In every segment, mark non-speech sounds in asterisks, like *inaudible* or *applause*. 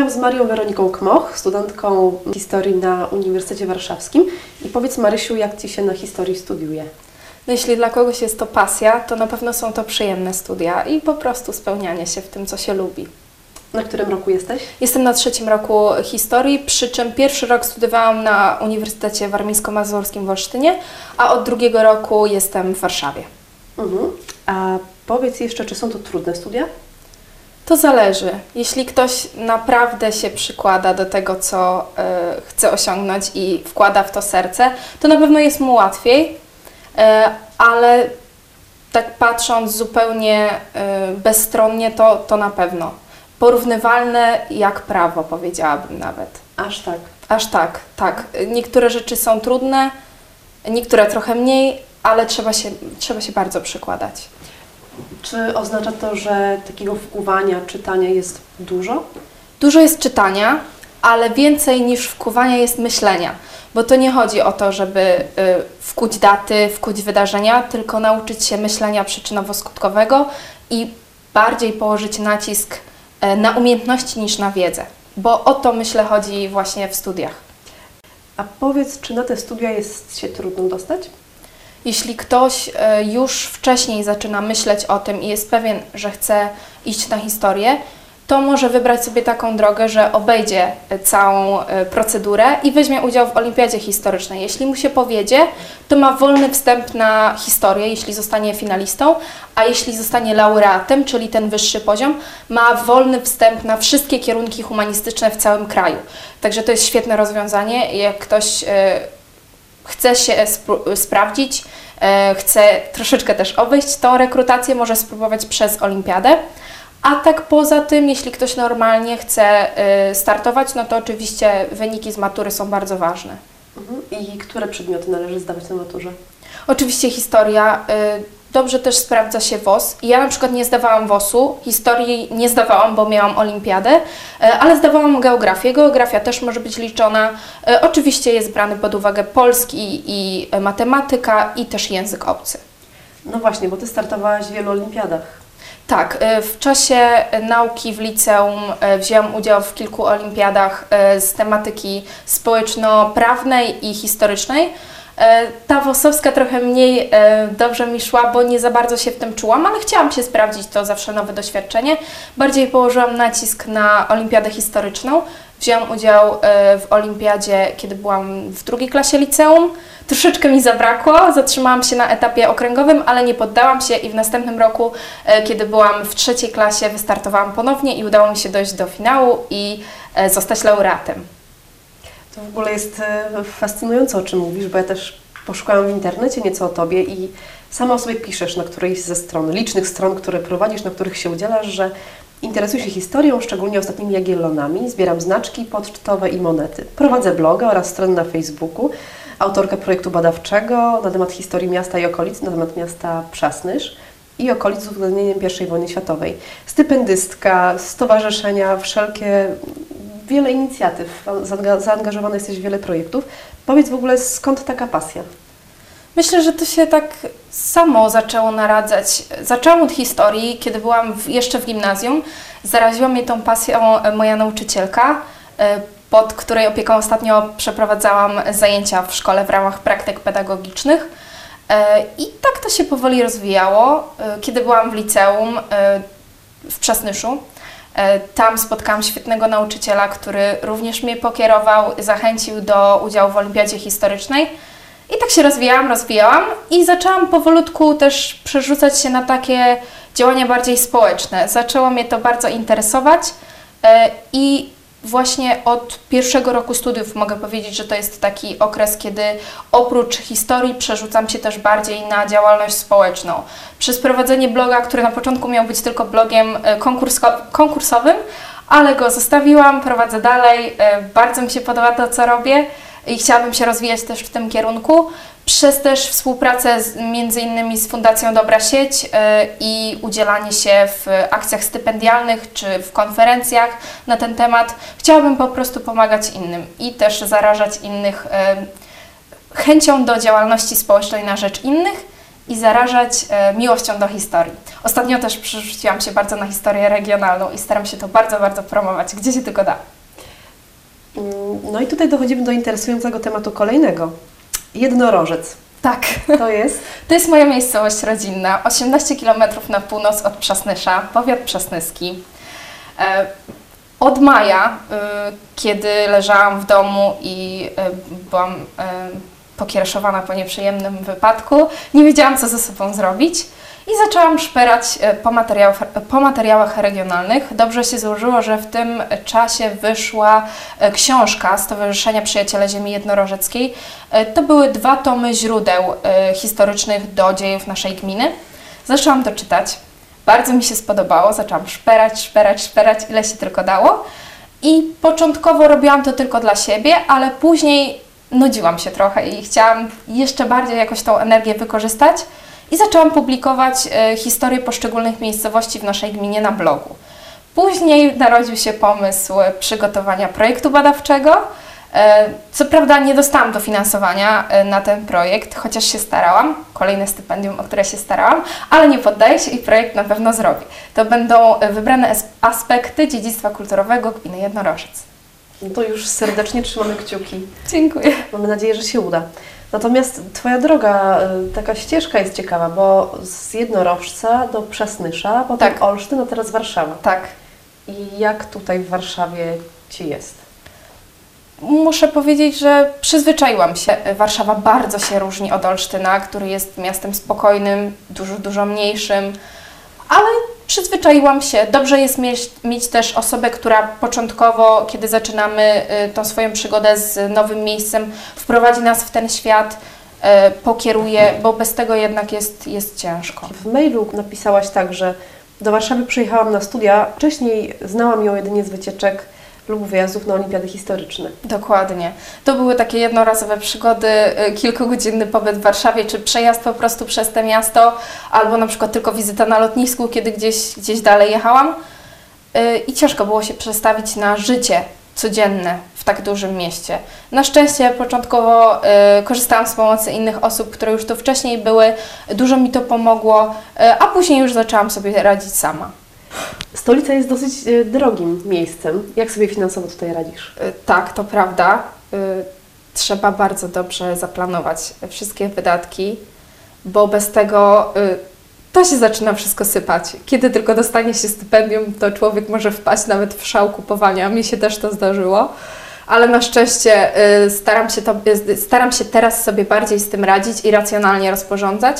Rozmawiam z Marią Weroniką Kmoch, studentką historii na Uniwersytecie Warszawskim. I powiedz Marysiu, jak Ci się na historii studiuje? No jeśli dla kogoś jest to pasja, to na pewno są to przyjemne studia i po prostu spełnianie się w tym, co się lubi. Na którym roku jesteś? Jestem na trzecim roku historii, przy czym pierwszy rok studiowałam na Uniwersytecie Warmińsko-Mazurskim w Olsztynie, a od drugiego roku jestem w Warszawie. Mhm. A powiedz jeszcze, czy są to trudne studia? To zależy. Jeśli ktoś naprawdę się przykłada do tego, co y, chce osiągnąć i wkłada w to serce, to na pewno jest mu łatwiej, y, ale tak patrząc zupełnie y, bezstronnie, to, to na pewno. Porównywalne jak prawo, powiedziałabym nawet. Aż tak. Aż tak, tak. Niektóre rzeczy są trudne, niektóre trochę mniej, ale trzeba się, trzeba się bardzo przykładać. Czy oznacza to, że takiego wkuwania, czytania jest dużo? Dużo jest czytania, ale więcej niż wkuwania jest myślenia. Bo to nie chodzi o to, żeby y, wkuć daty, wkuć wydarzenia, tylko nauczyć się myślenia przyczynowo-skutkowego i bardziej położyć nacisk y, na umiejętności niż na wiedzę. Bo o to myślę chodzi właśnie w studiach. A powiedz, czy na te studia jest się trudno dostać? Jeśli ktoś e, już wcześniej zaczyna myśleć o tym i jest pewien, że chce iść na historię, to może wybrać sobie taką drogę, że obejdzie e, całą e, procedurę i weźmie udział w olimpiadzie historycznej. Jeśli mu się powiedzie, to ma wolny wstęp na historię, jeśli zostanie finalistą, a jeśli zostanie laureatem, czyli ten wyższy poziom, ma wolny wstęp na wszystkie kierunki humanistyczne w całym kraju. Także to jest świetne rozwiązanie. Jak ktoś chce się sprawdzić, e, chce troszeczkę też obejść tą rekrutację, może spróbować przez olimpiadę. A tak poza tym, jeśli ktoś normalnie chce e, startować, no to oczywiście wyniki z matury są bardzo ważne. Mhm. I które przedmioty należy zdawać na maturze? Oczywiście historia. E, dobrze też sprawdza się WOS. Ja na przykład nie zdawałam WOS-u, historii nie zdawałam, bo miałam olimpiadę, e, ale zdawałam geografię. Geografia też może być liczona. E, oczywiście jest brany pod uwagę polski i matematyka i też język obcy. No właśnie, bo Ty startowałaś w wielu olimpiadach. Tak, e, w czasie nauki w liceum wzięłam udział w kilku olimpiadach z tematyki społeczno-prawnej i historycznej. E, ta Wosowska trochę mniej e, dobrze mi szła, bo nie za bardzo się w tym czułam, ale chciałam się sprawdzić, to zawsze nowe doświadczenie. Bardziej położyłam nacisk na olimpiadę historyczną. Wzięłam udział e, w olimpiadzie, kiedy byłam w drugiej klasie liceum. Troszeczkę mi zabrakło, zatrzymałam się na etapie okręgowym, ale nie poddałam się i w następnym roku, kiedy byłam w trzeciej klasie, wystartowałam ponownie i udało mi się dojść do finału i zostać laureatem. To w ogóle jest e, fascynujące, o czym mówisz, bo ja też poszukałam w internecie nieco o Tobie i sama o sobie piszesz na którejś ze stron, licznych stron, które prowadzisz, na których się udzielasz, że interesuję się historią, szczególnie ostatnimi jagiellonami, zbieram znaczki pocztowe i monety. Prowadzę bloga oraz stronę na Facebooku, autorka projektu badawczego na temat historii miasta i okolic, na temat miasta Przasnysz i okolic z uwzględnieniem I wojny światowej. Stypendystka, stowarzyszenia, wszelkie wiele inicjatyw, zaangażowana jesteś w wiele projektów. Powiedz w ogóle, skąd taka pasja? Myślę, że to się tak samo zaczęło naradzać. Zaczęłam od historii, kiedy byłam w, jeszcze w gimnazjum. Zaraziła mnie tą pasją e, moja nauczycielka, e, pod której opieką ostatnio przeprowadzałam zajęcia w szkole w ramach praktyk pedagogicznych. E, I tak to się powoli rozwijało. Kiedy byłam w liceum w Przasnyszu, E, tam spotkałam świetnego nauczyciela, który również mnie pokierował, zachęcił do udziału w Olimpiadzie Historycznej. I tak się rozwijałam, rozwijałam i zaczęłam powolutku też przerzucać się na takie działania bardziej społeczne. Zaczęło mnie to bardzo interesować e, i Właśnie od pierwszego roku studiów mogę powiedzieć, że to jest taki okres, kiedy oprócz historii przerzucam się też bardziej na działalność społeczną. Przez prowadzenie bloga, który na początku miał być tylko blogiem e, konkursowym, ale go zostawiłam, prowadzę dalej. E, bardzo mi się podoba to, co robię i chciałabym się rozwijać też w tym kierunku. Przez też współpracę z, między innymi z Fundacją Dobra Sieć yy, i udzielanie się w akcjach stypendialnych czy w konferencjach na ten temat. Chciałabym po prostu pomagać innym i też zarażać innych yy, chęcią do działalności społecznej na rzecz innych i zarażać yy, miłością do historii. Ostatnio też przerzuciłam się bardzo na historię regionalną i staram się to bardzo, bardzo promować, gdzie się tylko da. No i tutaj dochodzimy do interesującego tematu kolejnego. Jednorożec. Tak. To jest? *laughs* To jest moja miejscowość rodzinna, 18 km na północ od Przasnysza, powiat przasnyski. E, Od maja, y, kiedy leżałam w domu i y, byłam y, pokiereszowana po nieprzyjemnym wypadku, nie wiedziałam, co ze sobą zrobić i zaczęłam szperać y, po materiałach, po materiałach regionalnych. Dobrze się złożyło, że w tym czasie wyszła y, książka Stowarzyszenia Przyjaciele Ziemi Jednorożeckiej. Y, To były dwa tomy źródeł historycznych do dziejów naszej gminy. Zaczęłam to czytać. Bardzo mi się spodobało, zaczęłam szperać, szperać, szperać, ile się tylko dało. I początkowo robiłam to tylko dla siebie, ale później nudziłam się trochę i chciałam jeszcze bardziej jakoś tą energię wykorzystać i zaczęłam publikować e, historie poszczególnych miejscowości w naszej gminie na blogu. Później narodził się pomysł e, przygotowania projektu badawczego. E, Co prawda nie dostałam dofinansowania na ten projekt, chociaż się starałam. Kolejne stypendium, o które się starałam, ale nie poddaję się i projekt na pewno zrobię. To będą wybrane as- aspekty dziedzictwa kulturowego gminy Jednorożec. No to już serdecznie trzymamy kciuki. Dziękuję. Mamy nadzieję, że się uda. Natomiast Twoja droga, y, taka ścieżka jest ciekawa, bo z Jednorożca do Przasnysza, potem Tak. Olsztyn, a teraz Warszawa. Tak. I jak tutaj w Warszawie Ci jest? Muszę powiedzieć, że przyzwyczaiłam się. Warszawa bardzo się różni od Olsztyna, który jest miastem spokojnym, dużo, dużo mniejszym, ale przyzwyczaiłam się. Dobrze jest mieć, mieć też osobę, która początkowo, kiedy zaczynamy y, tą swoją przygodę z nowym miejscem, wprowadzi nas w ten świat, y, pokieruje, bo bez tego jednak jest, jest ciężko. W mailu napisałaś tak, że do Warszawy przyjechałam na studia. Wcześniej znałam ją jedynie z wycieczek lub wyjazdów na olimpiady historyczne. Dokładnie. To były takie jednorazowe przygody, y, kilkugodzinny pobyt w Warszawie, czy przejazd po prostu przez to miasto, albo na przykład tylko wizyta na lotnisku, kiedy gdzieś, gdzieś dalej jechałam. Y, I ciężko było się przestawić na życie codzienne w tak dużym mieście. Na szczęście początkowo y, korzystałam z pomocy innych osób, które już tu wcześniej były, dużo mi to pomogło, a później już zaczęłam sobie radzić sama. Stolica jest dosyć e, drogim miejscem. Jak sobie finansowo tutaj radzisz? Y, Tak, to prawda. Y, Trzeba bardzo dobrze zaplanować wszystkie wydatki, bo bez tego to się zaczyna wszystko sypać. Kiedy tylko dostanie się stypendium, to człowiek może wpaść nawet w szał kupowania. Mi się też to zdarzyło. Ale na szczęście staram się, to, staram się teraz sobie bardziej z tym radzić i racjonalnie rozporządzać.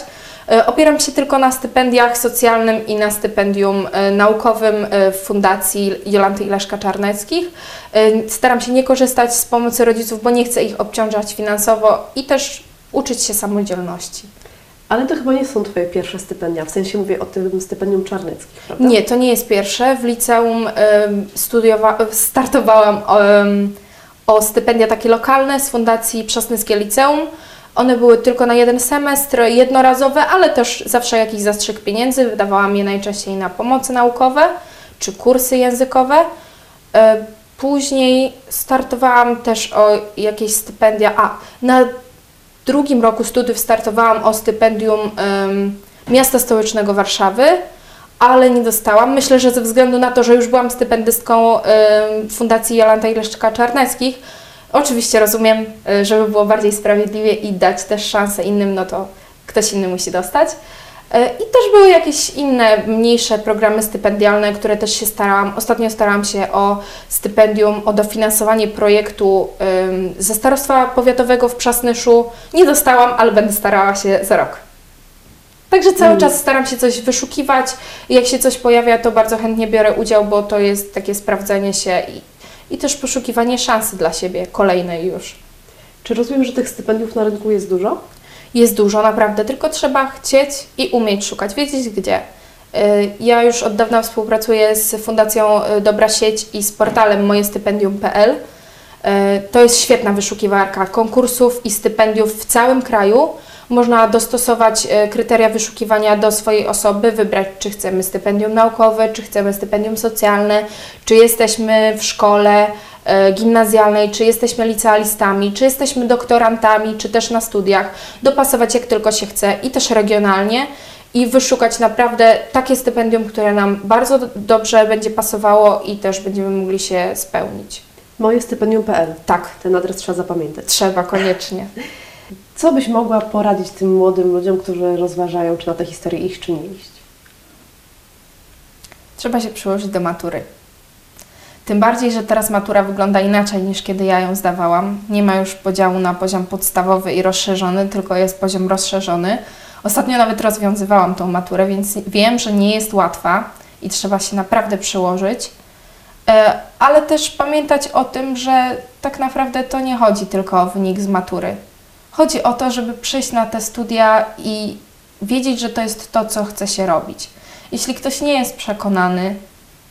Y, Opieram się tylko na stypendiach socjalnym i na stypendium y, naukowym y, w Fundacji Jolanty i Leszka Czarneckich. Staram się nie korzystać z pomocy rodziców, bo nie chcę ich obciążać finansowo i też uczyć się samodzielności. Ale to chyba nie są Twoje pierwsze stypendia. W sensie mówię o tym stypendium Czarneckich, prawda? Nie, to nie jest pierwsze. W liceum studiowa- startowałam em, o stypendia takie lokalne z Fundacji Przasnyskie Liceum. One były tylko na jeden semestr, jednorazowe, ale też zawsze jakiś zastrzyk pieniędzy. Wydawałam je najczęściej na pomocy naukowe czy kursy językowe. E, Później startowałam też o jakieś stypendia. A, na drugim roku studiów startowałam o stypendium em, Miasta Stołecznego Warszawy, ale nie dostałam. Myślę, że ze względu na to, że już byłam stypendystką em, Fundacji Jolanta i Leszczyka Czarneckich, oczywiście rozumiem, y, żeby było bardziej sprawiedliwie i dać też szansę innym, no to ktoś inny musi dostać. Y, I też były jakieś inne, mniejsze programy stypendialne, które też się starałam. Ostatnio starałam się o stypendium, o dofinansowanie projektu ze Starostwa Powiatowego w Przasnyszu. Nie dostałam, ale będę starała się za rok. Także cały Mm. czas staram się coś wyszukiwać jak się coś pojawia, to bardzo chętnie biorę udział, bo to jest takie sprawdzenie się i, też poszukiwanie szansy dla siebie, kolejnej już. Czy rozumiem, że tych stypendiów na rynku jest dużo? Jest dużo, naprawdę, tylko trzeba chcieć i umieć szukać, wiedzieć gdzie. Y, Ja już od dawna współpracuję z Fundacją y, Dobra Sieć i z portalem mojestypendium.pl. Y, To jest świetna wyszukiwarka konkursów i stypendiów w całym kraju. Można dostosować y, kryteria wyszukiwania do swojej osoby, wybrać, czy chcemy stypendium naukowe, czy chcemy stypendium socjalne, czy jesteśmy w szkole e, gimnazjalnej, czy jesteśmy licealistami, czy jesteśmy doktorantami, czy też na studiach, dopasować jak tylko się chce i też regionalnie i wyszukać naprawdę takie stypendium, które nam bardzo dobrze będzie pasowało i też będziemy mogli się spełnić. Moje stypendium.pl. Tak, Ten adres trzeba zapamiętać. trzeba koniecznie. *laughs* Co byś mogła poradzić tym młodym ludziom, którzy rozważają, czy na tę historię iść, czy nie iść? Trzeba się przyłożyć do matury. Tym bardziej, że teraz matura wygląda inaczej niż kiedy ja ją zdawałam. Nie ma już podziału na poziom podstawowy i rozszerzony, tylko jest poziom rozszerzony. Ostatnio nawet rozwiązywałam tą maturę, więc wiem, że nie jest łatwa i trzeba się naprawdę przyłożyć. E, Ale też pamiętać o tym, że tak naprawdę to nie chodzi tylko o wynik z matury. Chodzi o to, żeby przyjść na te studia i wiedzieć, że to jest to, co chce się robić. Jeśli ktoś nie jest przekonany,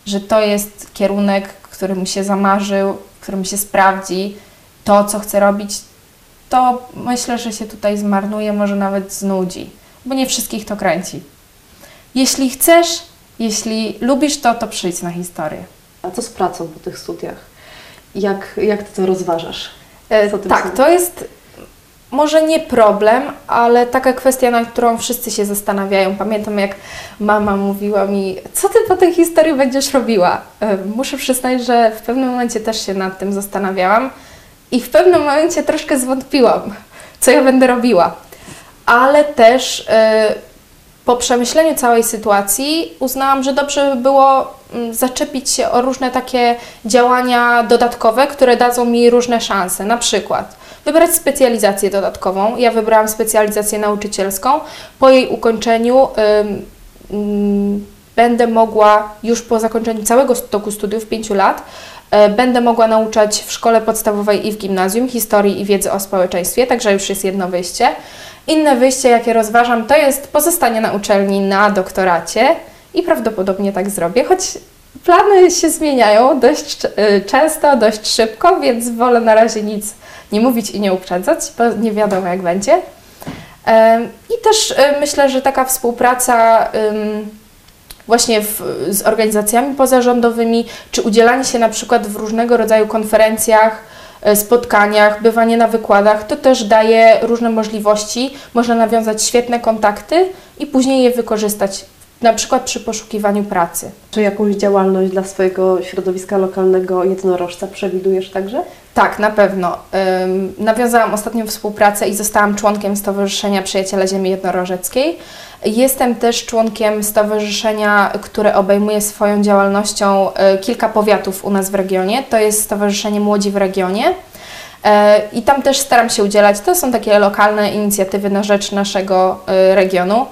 że to jest kierunek, który mu się zamarzył, który mu się sprawdzi, to, co chce robić, to myślę, że się tutaj zmarnuje, może nawet znudzi, bo nie wszystkich to kręci. Jeśli chcesz, jeśli lubisz to, to przyjdź na historię. A co z pracą po tych studiach? Jak, jak Ty to rozważasz? E, tak, to jest może nie problem, ale taka kwestia, nad którą wszyscy się zastanawiają. Pamiętam, jak mama mówiła mi, co ty po tej historii będziesz robiła? E, Muszę przyznać, że w pewnym momencie też się nad tym zastanawiałam i w pewnym momencie troszkę zwątpiłam, co ja będę robiła. Ale też e, po przemyśleniu całej sytuacji uznałam, że dobrze by było mm, zaczepić się o różne takie działania dodatkowe, które dadzą mi różne szanse. Na przykład wybrać specjalizację dodatkową. Ja wybrałam specjalizację nauczycielską. Po jej ukończeniu ym, ym, będę mogła już po zakończeniu całego toku studiów, 5 lat, e, będę mogła nauczać w szkole podstawowej i w gimnazjum historii i wiedzy o społeczeństwie, także już jest jedno wyjście. Inne wyjście, jakie rozważam, to jest pozostanie na uczelni na doktoracie i prawdopodobnie tak zrobię, choć plany się zmieniają dość y, często, dość szybko, więc wolę na razie nic nie mówić i nie uprzedzać, bo nie wiadomo jak będzie. I też y, myślę, że taka współpraca właśnie w, z organizacjami pozarządowymi, czy udzielanie się na przykład w różnego rodzaju konferencjach, e, spotkaniach, bywanie na wykładach, to też daje różne możliwości. Można nawiązać świetne kontakty i później je wykorzystać, na przykład przy poszukiwaniu pracy. Czy jakąś działalność dla swojego środowiska lokalnego jednorożca przewidujesz także? Tak, na pewno. Ym, nawiązałam ostatnio współpracę i zostałam członkiem Stowarzyszenia Przyjaciele Ziemi Jednorożeckiej. Jestem też członkiem stowarzyszenia, które obejmuje swoją działalnością y, kilka powiatów u nas w regionie. To jest Stowarzyszenie Młodzi w Regionie. E, I tam też staram się udzielać. To są takie lokalne inicjatywy na rzecz naszego y, regionu.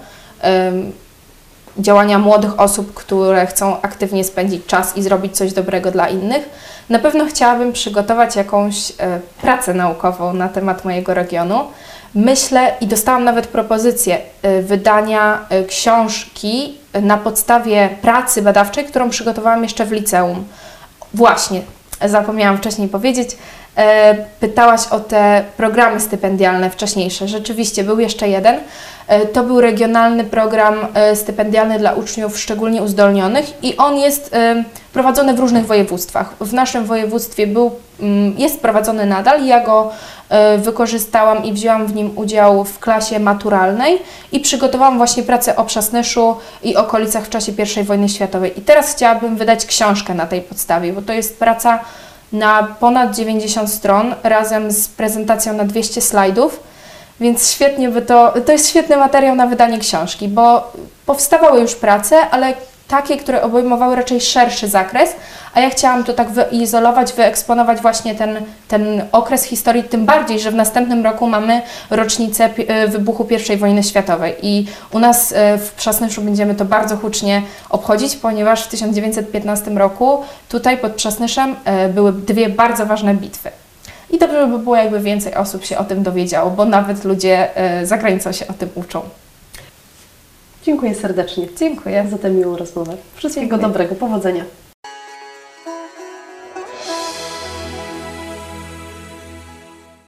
Działania młodych osób, które chcą aktywnie spędzić czas i zrobić coś dobrego dla innych. Na pewno chciałabym przygotować jakąś e, pracę naukową na temat mojego regionu. Myślę i dostałam nawet propozycję e, wydania e, książki na podstawie pracy badawczej, którą przygotowałam jeszcze w liceum. Właśnie, zapomniałam wcześniej powiedzieć, pytałaś o te programy stypendialne wcześniejsze. Rzeczywiście był jeszcze jeden. E, To był regionalny program e, stypendialny dla uczniów szczególnie uzdolnionych i on jest e, prowadzony w różnych województwach. W naszym województwie był, mm, jest prowadzony nadal. Ja go e, wykorzystałam i wzięłam w nim udział w klasie maturalnej i przygotowałam właśnie pracę o Przasnyszu i okolicach w czasie I wojny światowej. I teraz chciałabym wydać książkę na tej podstawie, bo to jest praca na ponad 90 stron razem z prezentacją na 200 slajdów. Więc świetnie by to, to jest świetny materiał na wydanie książki, bo powstawały już prace, ale takie, które obejmowały raczej szerszy zakres, a ja chciałam to tak wyizolować, wyeksponować właśnie ten, ten okres historii, tym bardziej, że w następnym roku mamy rocznicę e, wybuchu I wojny światowej i u nas e, w Przasnyszu będziemy to bardzo hucznie obchodzić, ponieważ w 1915 roku tutaj pod Przasnyszem e, były dwie bardzo ważne bitwy. I dobrze by było, jakby więcej osób się o tym dowiedziało, bo nawet ludzie za granicą się o tym uczą. Dziękuję serdecznie Dziękuję. za tę miłą rozmowę. Wszystkiego Dziękuję. dobrego, powodzenia.